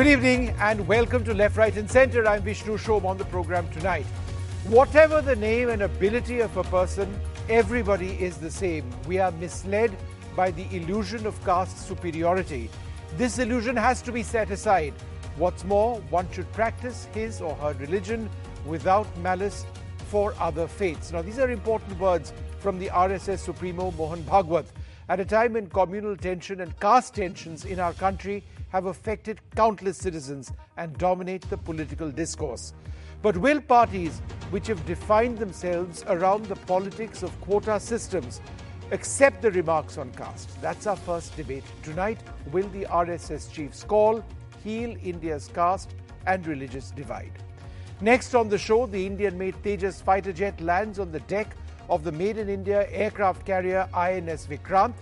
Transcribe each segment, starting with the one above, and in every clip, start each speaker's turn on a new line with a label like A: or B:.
A: Good evening and welcome to Left, Right, and Centre. I'm Vishnu Som on the program tonight. Whatever the name and ability of a person, everybody is the same. We are misled by the illusion of caste superiority. This illusion has to be set aside. What's more, one should practice his or her religion without malice for other faiths. Now, these are important words from the RSS Supremo Mohan Bhagwat at a time when communal tension and caste tensions in our country have affected countless citizens and dominate the political discourse. But will parties which have defined themselves around the politics of quota systems accept the remarks on caste? That's our first debate. Tonight, will the RSS chief's call heal India's caste and religious divide? Next on the show, the Indian made Tejas fighter jet lands on the deck of the Made in India aircraft carrier INS Vikrant.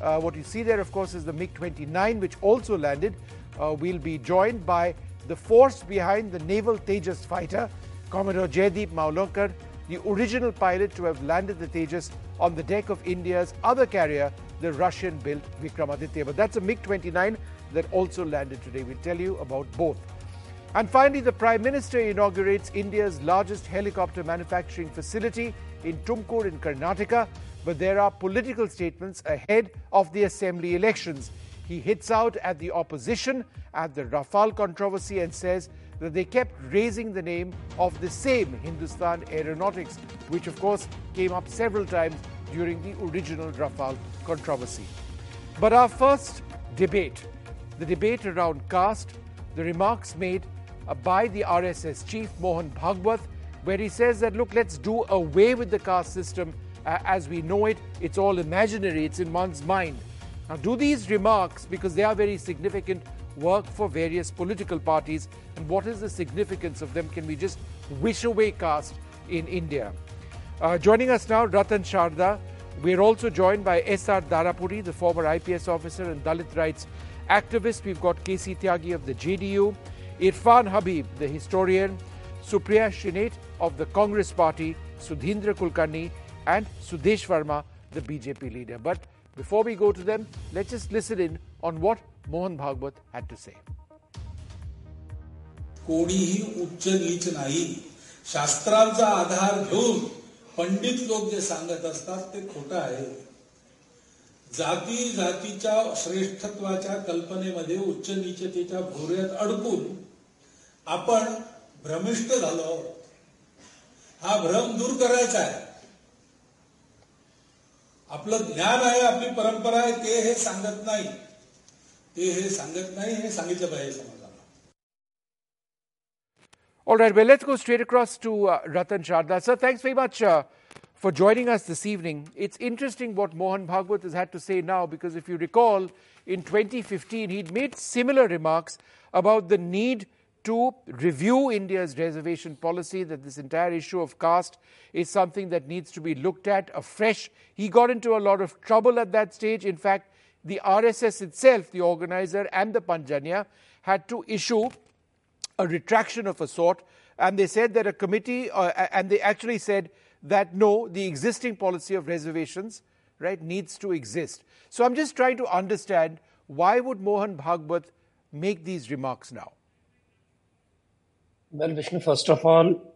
A: Uh, what you see there, of course, is the MiG 29, which also landed. Uh, we'll be joined by the force behind the naval Tejas fighter, Commodore Jaydeep Maolankar, the original pilot to have landed the Tejas on the deck of India's other carrier, the Russian built Vikramaditya. But that's a MiG 29 that also landed today. We'll tell you about both. And finally, the Prime Minister inaugurates India's largest helicopter manufacturing facility in Tumkur in Karnataka, but there are political statements ahead of the assembly elections. He hits out at the opposition at the Rafale controversy and says that they kept raising the name of the same Hindustan Aeronautics, which of course came up several times during the original Rafale controversy. But our first debate, the debate around caste, the remarks made by the RSS chief Mohan Bhagwat, where he says that look, let's do away with the caste system uh, as we know it. It's all imaginary, it's in one's mind. Now, do these remarks, because they are very significant, work for various political parties? And what is the significance of them? Can we just wish away caste in India? Uh, joining us now, Ratan Sharda. We're also joined by S.R. Darapuri, the former IPS officer and Dalit rights activist. We've got K.C. Tyagi of the JDU, Irfan Habib, the historian, Supriya Shinate of the Congress Party, Sudhindra Kulkarni, and Sudesh Verma, the BJP leader. But before we go to them, let's just listen in on what Mohan Bhagwat had to say.
B: कोणीही उच्च नीच नाही शास्त्रांचा आधार घेऊन पंडित लोक जे सांगत असतात ते खोटं आहे जाती जातीच्या श्रेष्ठत्वाच्या कल्पनेमध्ये उच्च नीचतेच्या भोऱ्यात अडकून आपण भ्रमिष्ट झालो हा भ्रम दूर करायचा आहे आपलं ज्ञान आहे आपली परंपरा आहे ते हे सांगत नाही ते हे सांगत नाही हे सांगितलं पाहिजे समाजाला
A: All right, well, let's go straight across to uh, Ratan Sharda. Sir, thanks very much uh, for joining us this evening. It's interesting what Mohan Bhagwat has had to say now because if you recall, in 2015, he'd made similar remarks about the need to review India's reservation policy, that this entire issue of caste is something that needs to be looked at afresh. He got into a lot of trouble at that stage. In fact, the RSS itself, the organizer, and the Panchjanya, had to issue a retraction of a sort, and they said that a committee, uh, and they actually said that no, the existing policy of reservations, right, needs to exist. So I'm just trying to understand why would Mohan Bhagwat make these remarks now?
C: Well, Vishnu, first of all,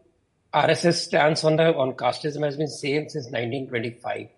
C: RSS stance on the on casteism has been same since 1925.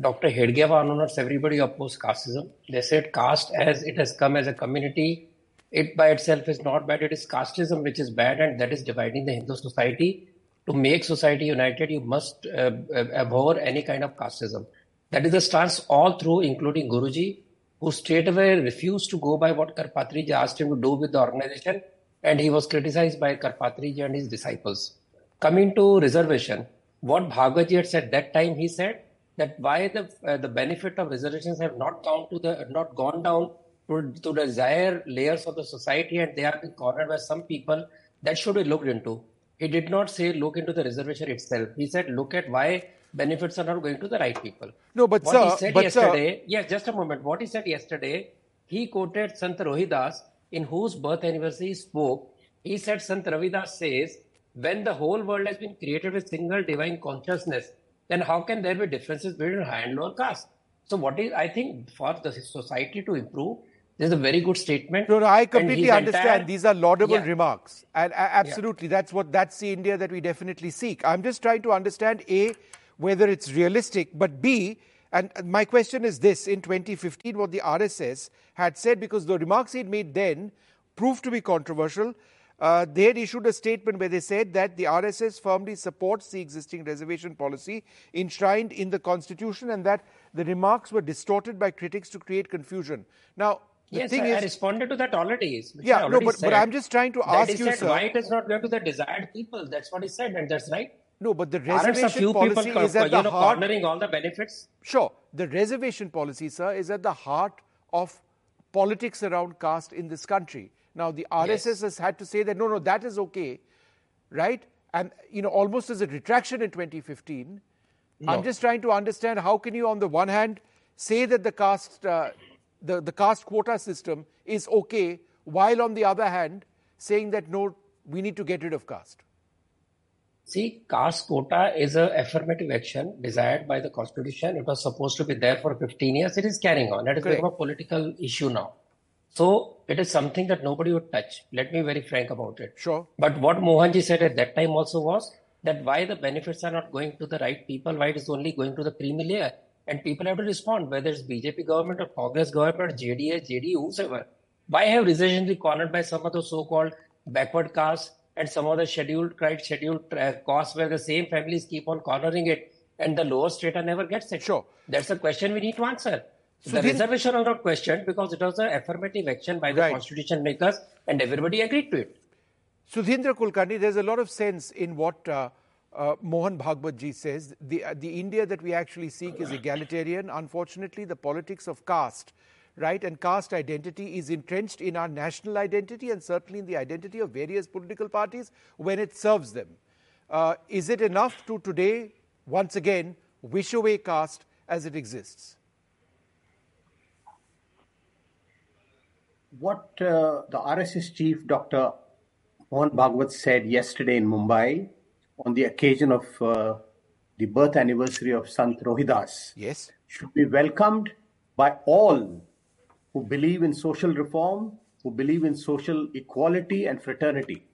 C: Dr. Hedgewar honors everybody opposed casteism. They said caste as it has come as a community, it by itself is not bad. It is casteism which is bad and that is dividing the Hindu society. To make society united, you must uh, abhor any kind of casteism. That is the stance all through, including Guruji, who straight away refused to go by what Karpatriji asked him to do with the organization and he was criticized by Karpatriji and his disciples. Coming to reservation, what Bhagwatji had said that time, he said that why the uh, the benefit of reservations have not gone to the not gone down to, to the higher layers of the society and they are being cornered by some people that should be looked into. He did not say look into the reservation itself. He said look at why benefits are not going to the right people.
A: No, but
C: what
A: sir,
C: he said
A: but
C: yesterday,
A: sir,
C: yes, just a moment. What he said yesterday, he quoted Sant Rohidas in whose birth anniversary he spoke, he said Sant Ravidas says, when the whole world has been created with single divine consciousness, then how can there be differences between high and lower caste? So what is, I think, for the society to improve, This is a very good statement.
A: No, no, I completely understand.
C: Entire,
A: These are laudable
C: yeah.
A: remarks, and uh, absolutely, yeah. that's what that's the India that we definitely seek. I'm just trying to understand a whether it's realistic, but b and my question is this: in 2015, what the RSS had said, because the remarks he'd made then proved to be controversial. Uh, they had issued a statement where they said that the RSS firmly supports the existing reservation policy enshrined in the Constitution and that the remarks were distorted by critics to create confusion. Now, the
C: yes,
A: thing
C: I,
A: is,
C: I responded to that already.
A: Yeah,
C: already
A: no, but, but I'm just trying to ask you,
C: said,
A: sir.
C: Why it is not going to the desired people? That's what he said, and that's right.
A: No, but the reservation policy
C: people,
A: is at
C: you
A: the
C: know,
A: heart.
C: cornering all the benefits.
A: Sure, the reservation policy, sir, is at the heart of politics around caste in this country. Now, the RSS
C: Yes.
A: has had to say that no, no, that is okay, right? And you know, almost as a retraction in 2015. I'm just trying to understand how can you, on the one hand, say that the caste, uh, the the caste quota system is okay, while on the other hand, saying that no, we need to get rid of caste.
C: See, caste quota is a affirmative action desired by the constitution. It was supposed to be there for 15 years. It is carrying on. It has become a political issue now. So it is something that nobody would touch. Let me be very frank about it.
A: Sure.
C: But what Mohanji said at that time also was that why the benefits are not going to the right people, why it is only going to the creamy layer. And people have to respond, whether it's BJP government or Congress government or JDS, JDU, whosoever. Why have been cornered by some of the so-called backward castes and some of the scheduled right scheduled uh, castes where the same families keep on cornering it and the lower strata never gets it?
A: Sure.
C: That's a question we need to answer.
A: So
C: the
A: then-
C: reservation was not questioned because it was an affirmative action by the
A: Right.
C: constitution makers and everybody agreed to it.
A: Sudhindra Kulkarni, there's a lot of sense in what uh, uh, Mohan Bhagwat ji says. The, uh, the India that we actually seek is egalitarian. Unfortunately, the politics of caste, right, and caste identity is entrenched in our national identity and certainly in the identity of various political parties when it serves them. Uh, is it enough to today, once again, wish away caste as it exists?
D: what uh, the RSS chief, Dr. Mohan Bhagwat, said yesterday in Mumbai on the occasion of uh, the birth anniversary of Sant Rohidas
A: Yes.
D: should be welcomed by all who believe in social reform, who believe in social equality and fraternity.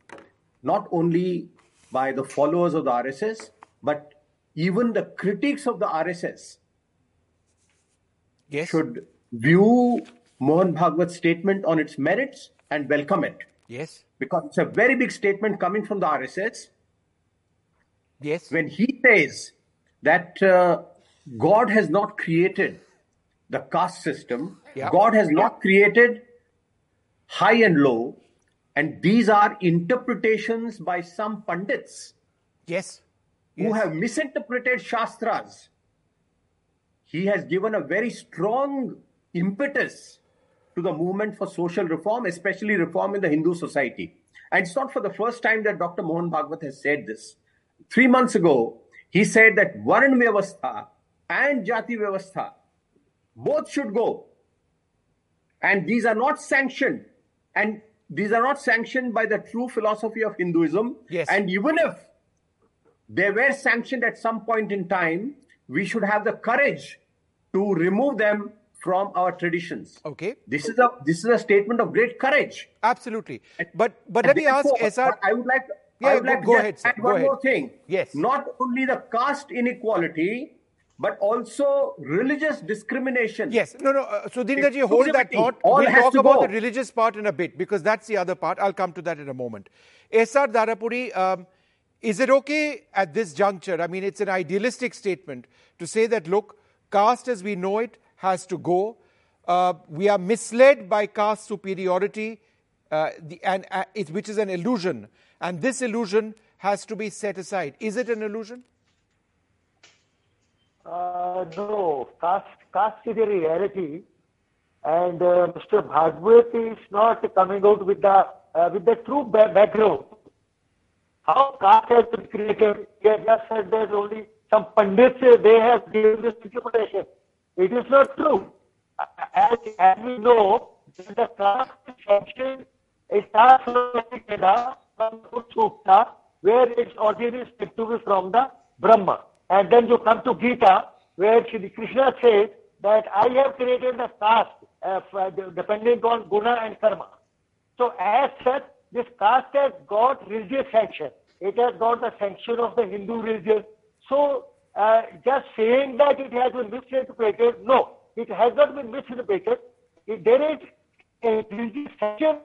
D: Not only by the followers of the RSS, but even the critics of the RSS
A: Yes.
D: should view Mohan Bhagwat's statement on its merits and welcome it.
A: Yes.
D: Because it's a very big statement coming from the RSS
A: Yes.
D: when he says that uh, God has not created the caste system,
A: Yeah.
D: God has not created high and low, and these are interpretations by some pundits
A: Yes.
D: who
A: Yes.
D: have misinterpreted Shastras. He has given a very strong impetus to the movement for social reform, especially reform in the Hindu society. And it's not for the first time that Dr. Mohan Bhagwat has said this. Three months ago, he said that Varan Vyavastha and Jati Vyavastha both should go. And these are not sanctioned. And these are not sanctioned by the true philosophy of Hinduism.
A: Yes.
D: And even if they were sanctioned at some point in time, we should have the courage to remove them from our traditions.
A: Okay.
D: This is a this is a statement of great courage.
A: Absolutely. But but
D: And
A: let me ask SR.
D: I would like
A: Yeah,
D: I would
A: go-
D: like to
A: go ahead,
D: add
A: Go
D: one
A: ahead.
D: more thing.
A: Yes.
D: Not only the caste inequality, but also religious discrimination.
A: Yes, no, no. Uh, Sudhindarji, hold that thought.
D: All
A: we'll talk about
D: go.
A: the religious part in a bit because that's the other part. I'll come to that in a moment. SR Darapuri, um, is it okay at this juncture? I mean, it's an idealistic statement to say that, look, caste as we know it has to go. Uh, we are misled by caste superiority, uh, the, and, uh, it, which is an illusion. And this illusion has to be set aside. Is it an illusion?
E: Uh, no, caste, caste is a reality, and uh, Mr. Bhagwat is not coming out with the uh, with the true ba- background. How caste has been created? He has just said that only some pundits uh, they have given this interpretation. It is not true. As, as we know, the caste section it starts from Veda, from where its origin is to be from the Brahma. And then you come to Gita, where Shri Krishna says that I have created the caste uh, dependent on guna and karma. So as such, this caste has got religious sanction. It has got the sanction of the Hindu religion. So uh, just saying that it has been misinterpreted, no, it has not been misinterpreted. It, there is a religious sanction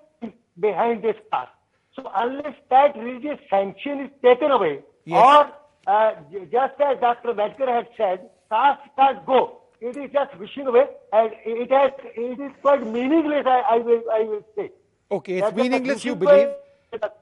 E: behind this caste. So unless that religious sanction is taken away, yes. or uh, just as Dr. Ambedkar had said, caste can't go. It is just wishing away, and it has it is quite meaningless. I, I will I will say.
A: Okay, it's That's meaningless. You believe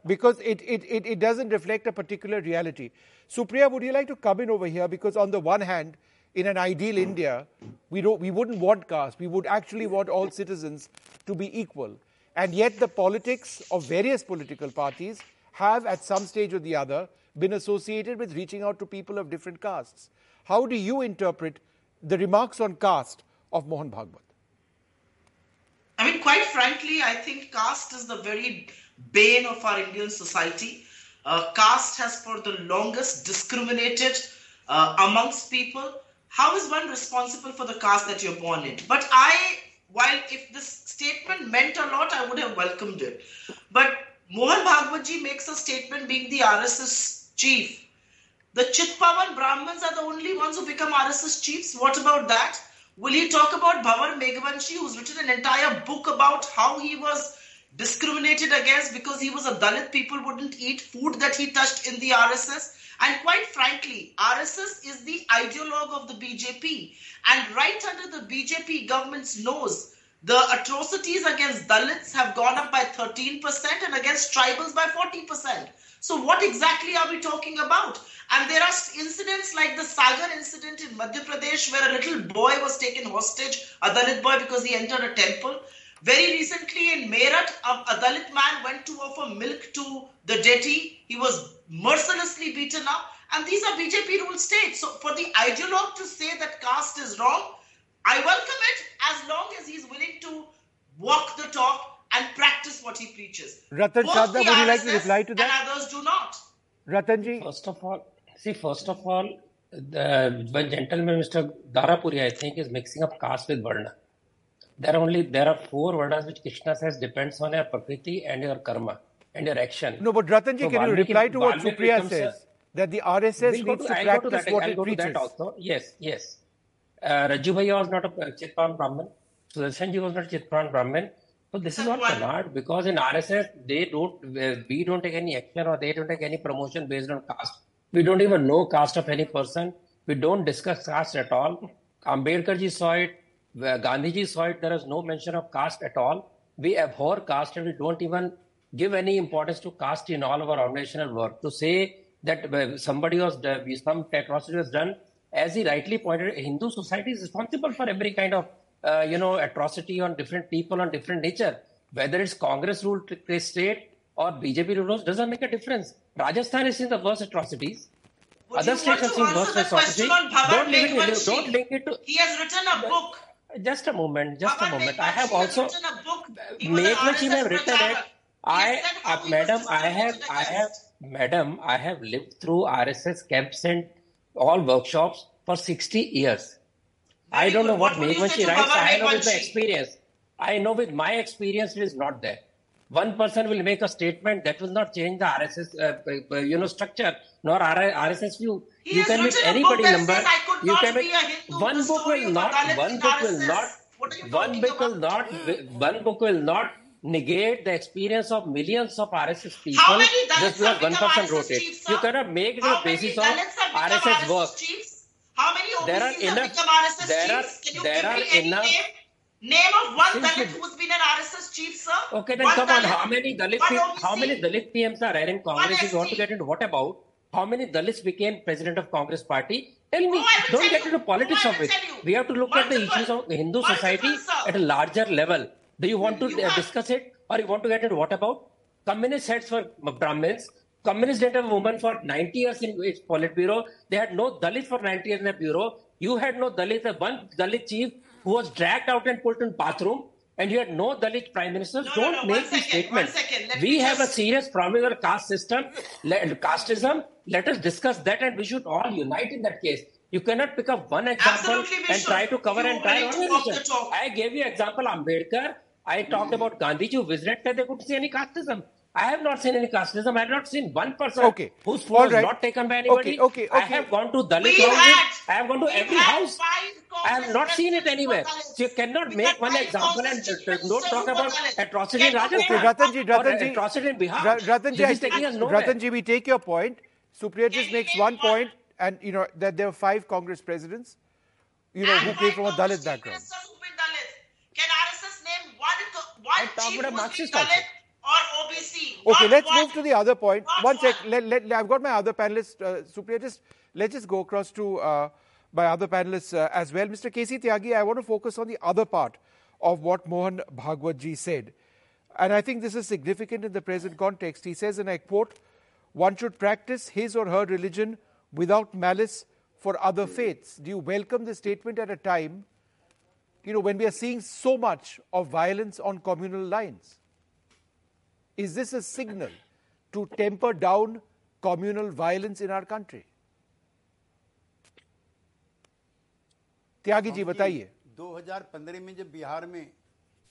A: because it, it, it, it doesn't reflect a particular reality. Supriya, would you like to come in over here? Because on the one hand, in an ideal India, we don't we wouldn't want caste. We would actually want all citizens to be equal. And yet, the politics of various political parties have, at some stage or the other, been associated with reaching out to people of different castes. How do you interpret the remarks on caste of Mohan Bhagwat?
F: I mean, quite frankly, I think caste is the very bane of our Indian society. Uh, caste has for the longest discriminated uh, amongst people. How is one responsible for the caste that you're born in? But I while if this statement meant a lot, I would have welcomed it. But Mohan Bhagwatji makes a statement being the RSS chief. The Chitpavan Brahmins are the only ones who become RSS chiefs. What about that? Will he talk about Bhanwar Meghwanshi, who's written an entire book about how he was discriminated against because he was a Dalit, people wouldn't eat food that he touched in the RSS? And quite frankly, RSS is the ideologue of the BJP. And right under the BJP government's nose, the atrocities against Dalits have gone up by 13% and against tribals by 40%. So, what exactly are we talking about? And there are incidents like the Sagar incident in Madhya Pradesh where a little boy was taken hostage, a Dalit boy, because he entered a temple. Very recently in Meerut, a, Dalit man went to offer milk to the deity. He was mercilessly beaten up. And these are BJP ruled states. So for the ideologue to say that caste is wrong, I welcome it as long as he's willing to walk the talk and practice what he preaches.
A: Ratan Sharda, would you like to reply to that?
F: And others do not.
A: Ratanji?
C: First of all, see, first of all, the one gentleman, Mr. Darapuri, I think, is mixing up caste with Varna. There are only there are four Varnas which Krishna says depends on your prakriti and your karma and your action.
A: No, but Ratanji, so can you reply to what Supriya says? that the RSS we'll needs to, to practice
C: that,
A: what
C: I'll
A: it preaches.
C: that also. Yes, yes. Uh, Raju Bhaiya was not a Chitpan Brahmin. Sudarshanji was not a Chitpan Brahmin. So this is not canard because in RSS they don't we don't take any action or they don't take any promotion based on caste. We don't even know caste of any person. We don't discuss caste at all. Ambedkar ji saw it. Gandhi ji saw it. There is no mention of caste at all. We abhor caste and we don't even give any importance to caste in all of our organizational work. To say that uh, somebody was some atrocity was done, as he rightly pointed, Hindu society is responsible for every kind of uh, you know atrocity on different people on different nature. Whether it's Congress ruled state or BJP ruled doesn't make a difference. Rajasthan is in the worst atrocities.
F: Would Other states have seen worse atrocities. Don't link, it,
C: don't link it to.
F: He has written a book.
C: Just a moment, just a moment. I have also. Meghvanshi have written it. I, uh, madam, I have, I have Madam, I have lived through RSS camps and all workshops for 60 years. I don't know what, Meghvanshi writes. I know with my experience. I know with my experience it is not there. One person will make a statement that will not change the RSS, uh, uh, you know, structure nor RSS view.
F: He
C: you can
F: make
C: anybody
F: number.
C: You can make one book will not. One book will not. One book will not. One book will not negate the experience of millions of RSS people
F: just
C: because one person wrote it. You cannot make the basis of RSS work.
F: How many OBCs
C: there are enough,
F: RSS
C: there
F: are,
C: chiefs?
F: Can you
C: there
F: give
C: are
F: me any
C: enough,
F: name? Name of one Dalit who's been an RSS chief, sir.
C: Okay, then
F: one
C: come
F: Dalit,
C: on. How many Dalit? How many Dalit PMs are there in Congress? You want to get into what about? How many Dalits became president of Congress party? Tell me.
F: Oh,
C: don't get
F: you.
C: into politics
F: oh,
C: of it. We have to look
F: Multiple.
C: at the issues of the Hindu
F: Multiple,
C: society
F: sir.
C: at a larger level. Do you want to
F: You
C: uh,
F: have-
C: discuss it? Or you want to get into what about? Communist heads for Brahmins. Communists didn't have a woman for 90 years in its Politburo. They had no Dalit for 90 years in the bureau. You had no Dalit, one Dalit chief who was dragged out and put in bathroom. And you had no Dalit prime ministers.
F: No,
C: Don't
F: no, no,
C: make
F: one
C: these
F: second, one
C: statements.
F: second.
C: We have
F: just-
C: a serious problem with our caste system, casteism. Let us discuss that and we should all unite in that case. You cannot pick up one example and try to cover
F: You
C: entire organization. I gave you example Ambedkar. I talked hmm. about Gandhi who visited there, they couldn't see any casteism. I have not seen any casteism. I have not seen one person
A: Okay.
C: whose
A: All
C: phone was
A: right.
C: not taken by anybody.
A: Okay, okay,
C: I have gone to Dalit
F: We
C: houses.
F: had-
C: I have gone to every house. I have not seen it anywhere. So you cannot make one example and don't talk about
F: who
C: atrocity in
F: Get out.
C: Rajasthan.
A: Okay, Ratanji,
C: or
A: Ratanji,
C: atrocity in Bihar.
A: Ra- Ratanji,
C: this is taking us nowhere.
A: Ratanji, we take your point. Supriya just makes one
F: name
A: point, and you know that there are five Congress presidents, you know, who came from a
F: Congress
A: Dalit
F: chief
A: background.
F: ministers who've been Dalit. Can RSS name one, co- one
C: I talked
F: chief
C: about a
F: who's
C: Marxist
F: been
C: also.
F: Dalit or OBC?
A: Okay, let's
F: one.
A: move to the other point. One sec.
F: one.
A: Let, let, I've got my other panelists, uh, Supriya. Just let's just go across to uh, my other panelists uh, as well. Mr. K.C. Tyagi, I want to focus on the other part of what Mohan Bhagwat ji said, and I think this is significant in the present context. He says, and I quote, "One should practice his or her religion without malice for other faiths." Do you welcome this statement at a time, you know, when we are seeing so much of violence on communal lines? Is this a signal to temper down communal violence in our country? Tyagi ji बताइए।
G: 2015 में जब बिहार में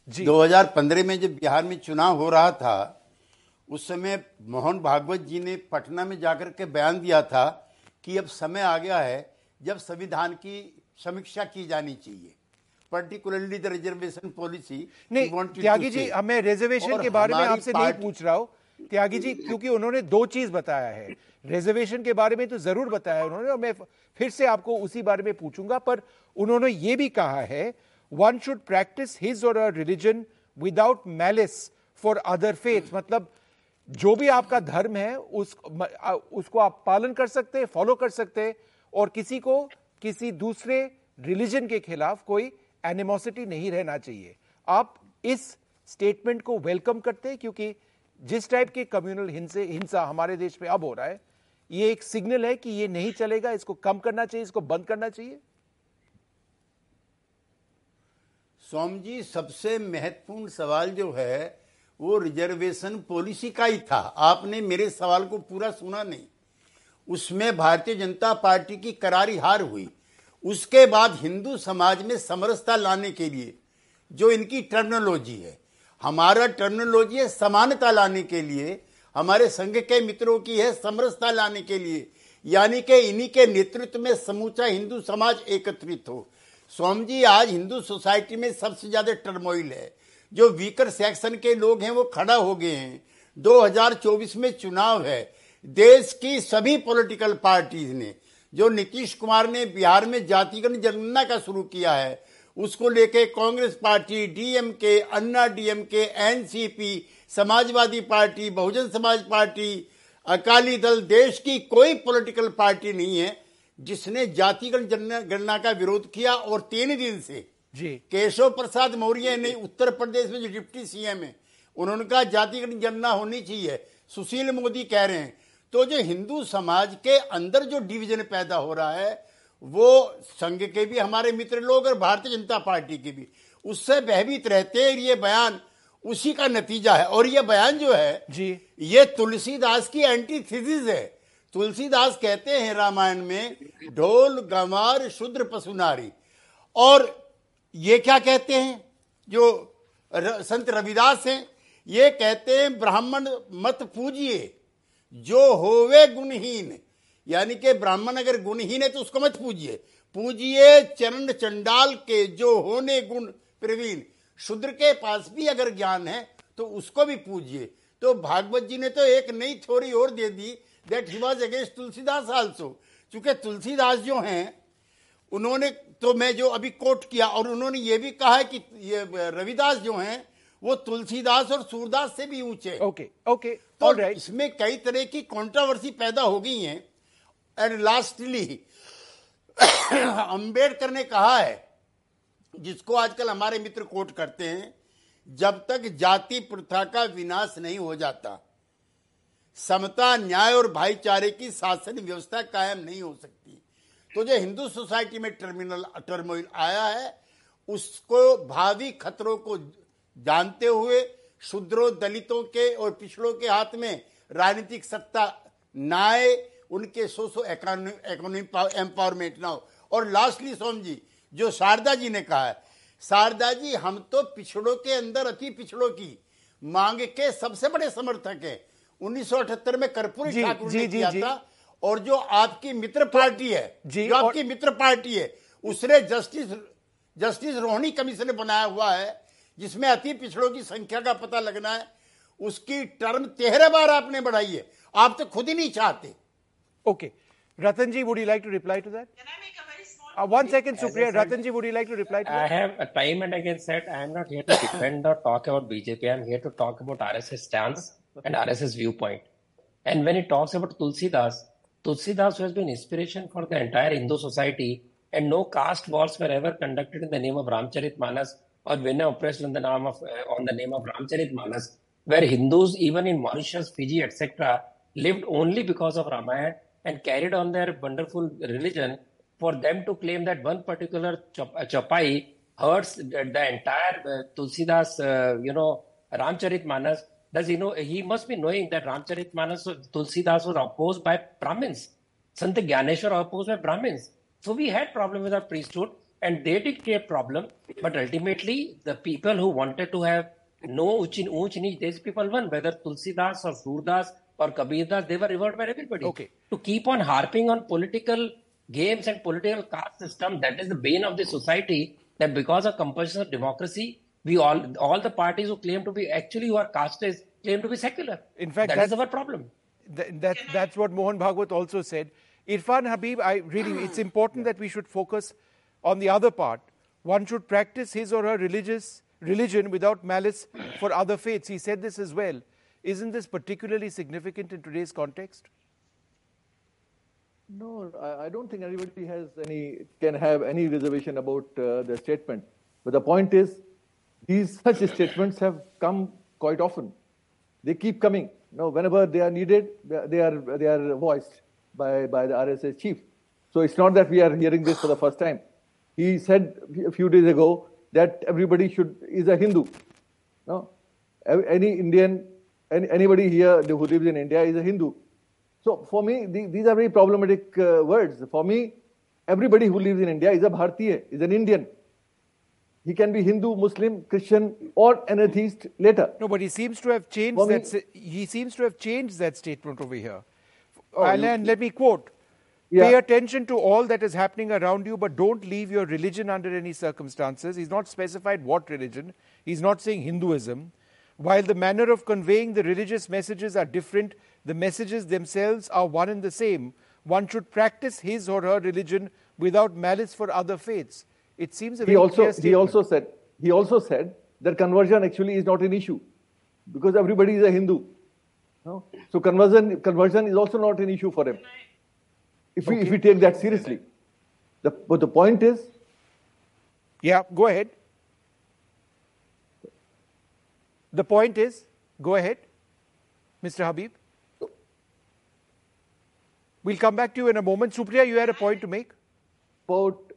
A: जी।
G: 2015 में जब बिहार में चुनाव हो रहा था उस समय मोहन भागवत जी ने पटना में जाकर के बयान दिया था कि अब समय आ गया है जब संविधान की समीक्षा की जानी चाहिए। पर्टिकुलरली द रिजर्वेशन पॉलिसी
A: नहीं त्यागी जी हमें रिजर्वेशन के बारे में आपसे नहीं पूछ रहा हूँ। त्यागी जी क्योंकि उन्होंने दो चीज़ बताया है। रिजर्वेशन के बारे में तो ज़रूर बताया उन्होंने और मैं फिर से आपको उसी बारे में पूछूँगा पर उन्होंने ये भी कहा है one should practise his own religion without malice for other faith मतलब जो भी आपका धर्म है उस उसको आप पालन कर सकते हैं फॉलो कर सकते हैं और किसी को किसी दूसरे रिलीजन के खिलाफ कोई एनिमोसिटी नहीं रहना चाहिए। आप इस स्टेटमेंट को वेलकम करते हैं क्योंकि जिस टाइप के कम्युनल हिंसे हमारे देश में अब हो रहा है, ये एक सिग्नल है कि ये नहीं चलेगा, इसको कम करना चाहिए, इसको बंद करना चाहिए।
G: सोम जी, सबसे महत्वपूर्ण सवाल जो है, वो रिजर्वेशन पॉलिसी का ही था। आपने मेरे सवाल को पूरा सुना नहीं। उसमें भारतीय जनता पार्टी की करारी हार हुई। उसके बाद हिंदू समाज में समरसता लाने के लिए, जो इनकी टर्मिनोलॉजी है। हमारा टर्मिनोलॉजी है समानता लाने के लिए। हमारे संघ के मित्रों की है समरसता लाने के लिए। यानी कि इन्हीं के नेतृत्व में समूचा हिंदू समाज एकत्रित हो। स्वामी जी, आज हिंदू सोसाइटी में सबसे ज़्यादा टर्मोइल है। जो वीकर सेक्शन के लोग हैं, वो खड़ा हो गए हैं। 2024 में चुनाव है। देश की सभी पॉलिटिकल पार्टीज़ ने जो नीतीश कुमार ने बिहार में जातिगत जनगणना का शुरू किया है उसको लेके Congress party DMK Anna DMK NCP Samajwadi party Bahujan Samaj party Akali दल देश की कोई पॉलिटिकल पार्टी नहीं है जिसने जातिगत जनगणना का विरोध किया और तीन दिन से
A: जी।
G: केशव प्रसाद मौर्य ने उत्तर प्रदेश में जो डिप्टी सीएम है उन्होंने कहा जातिगत जनगणना होनी चाहिए। सुशील मोदी कह रहे हैं तो जो हिंदू समाज के अंदर जो डिवीज़न पैदा हो रहा है वो संघ के भी हमारे मित्र लोग और भारतीय जनता पार्टी के भी उससे भयभीत रहते हैं। ये बयान उसी का नतीजा है। और ये बयान जो है
A: जी।
G: ये तुलसीदास की एंटीथीसिस है। तुलसीदास कहते हैं रामायण में ढोल गंवार शुद्र पशुनारी और ये क्या कहते हैं? जो र, संत रविदास हैं ये कहते हैं ब्राह्मण मत पूजिए। जो होवे गुणहीन, यानी कि ब्राह्मण अगर गुणहीन है तो उसको मत पूजिए। पूजिए चरण चंडाल के जो होने गुण प्रवीण। शूद्र के पास भी अगर ज्ञान है तो उसको भी पूजिए। तो भागवत जी ने तो एक नई थ्योरी और दे दी that he was against Tulsidas also क्योंकि तुलसीदास जो हैं, उन्होंने तो मैं जो अभी कोट किया और उन्होंने ये भी कहा है कि ये रविदास जो हैं, वो तुलसीदास और सूरदास से भी ऊँचे।
A: ओके ओके
G: तो
A: ऑलराइट
G: इसमें कई तरह की कंट्रोवर्सी पैदा हो गई हैं। एंड लास्टली अंबेडकर ने कहा है जिसको आजकल हमारे मित्र कोट करते हैं जब तक जाति प्रथा का विनाश नहीं हो जाता समता न्याय और भाईचारे की शासन व्यवस्था कायम नहीं हो सकती। तो जो हिंदू सोसाइटी में टर्मिनल टर्मोइल आया है उसको भावी खतरों को जानते हुए शूद्रों दलितों के और पिछड़ों के हाथ में राजनीतिक सत्ता ना आए उनके सोशो इकोनॉमिक एम्पावरमेंट ना हो और लास्टली सोम जी जो शारदा जी ने कहा है शारदा जी हम तो पिछड़ों के अंदर अति पिछड़ों की मांग के सबसे बड़े समर्थक हैं 1978 में कर्पूरी
A: जी,
G: ठाकुर
A: जी,
G: ने
A: जी,
G: किया
A: जी।
G: था और जो आपकी मित्र पार्टी है
A: जी,
G: जो
A: और-
G: आपकी मित्र पार्टी है उसने जस्टिस जस्टिस रोहिणी कमीशन बनाया हुआ है जिसमें अति पिछड़ों की संख्या का पता लगना है उसकी टर्म तेरह बार आपने बढ़ाई है आप तो खुद ही नहीं चाहते
A: to reply to that?
F: Can I make a very small
A: Uh, one second, Supriya.
C: said-
A: Ratanji, would you like to reply to
C: I
A: that?
C: have a time and again said I am not here to defend or talk about BJP. I am here to talk about RSS stance and RSS viewpoint. And when he talks about Tulsidas, Tulsidas has been inspiration for the entire Hindu society, and no caste wars were ever conducted in the name of Ramcharit Manas or when oppressed on the name of uh, on the name of Ramcharit Manas, where Hindus even in Mauritius, Fiji, etc., lived only because of Ramayana and carried on their wonderful religion for them to claim that one particular uh, chapai hurts the, the entire uh, Tulsidas, uh, you know, Ramcharit Manas. Does he know? He must be knowing that Ramcharit Manas, Tulsidas was opposed by Brahmins. Sant Gyaneshwar opposed by Brahmins. So we had problem with our priesthood and they did create problem. But ultimately, the people who wanted to have no uch uch niche, these people won, whether Tulsidas or Surdas or Kabirdas, they were revered by everybody.
A: Okay.
C: To keep on harping on political games and political caste system, that is the bane of the society, that because of compulsion of democracy, we all, all the parties who claim to be actually who are castes claim to be secular.
A: In fact,
C: that is
A: that's-
C: our problem.
A: Th- that, that's what Mohan Bhagwat also said. Irfan Habib, I really, it's important that we should focus on the other part. One should practice his or her religious religion without malice for other faiths. He said this as well. Isn't this particularly significant in today's context?
H: No, I, don't think anybody has any can have any reservation about uh, the statement. But the point is, these such statements have come quite often. They keep coming. No, whenever they are needed, they are they are voiced by by the RSS chief. So it's not that we are hearing this for the first time. He said a few days ago that everybody should is a Hindu. No, any Indian, any, anybody here who lives in India is a Hindu. So for me, the, these are very problematic uh, words. For me, everybody who lives in India is a Bharatiya, is an Indian. He can be Hindu, Muslim, Christian, or an atheist later.
A: No, but he seems to have changed
H: For
A: that. He seems to have changed that statement over here.
H: Oh,
A: and,
H: you-
A: and let me quote:
H: Yeah.
A: "Pay attention to all that is happening around you, but don't leave your religion under any circumstances." He's not specified what religion. He's not saying Hinduism. While the manner of conveying the religious messages are different, the messages themselves are one and the same. One should practice his or her religion without malice for other faiths. It seems a very
H: He also
A: clear
H: he also said he also said that conversion actually is not an issue because everybody is a Hindu. No? So conversion conversion is also not an issue for him. If we if we take that seriously, the, but the point is
A: Yeah, go ahead. The point is, go ahead, Mr. Habib. We'll come back to you in a moment. Supriya, you had a point to make.
H: about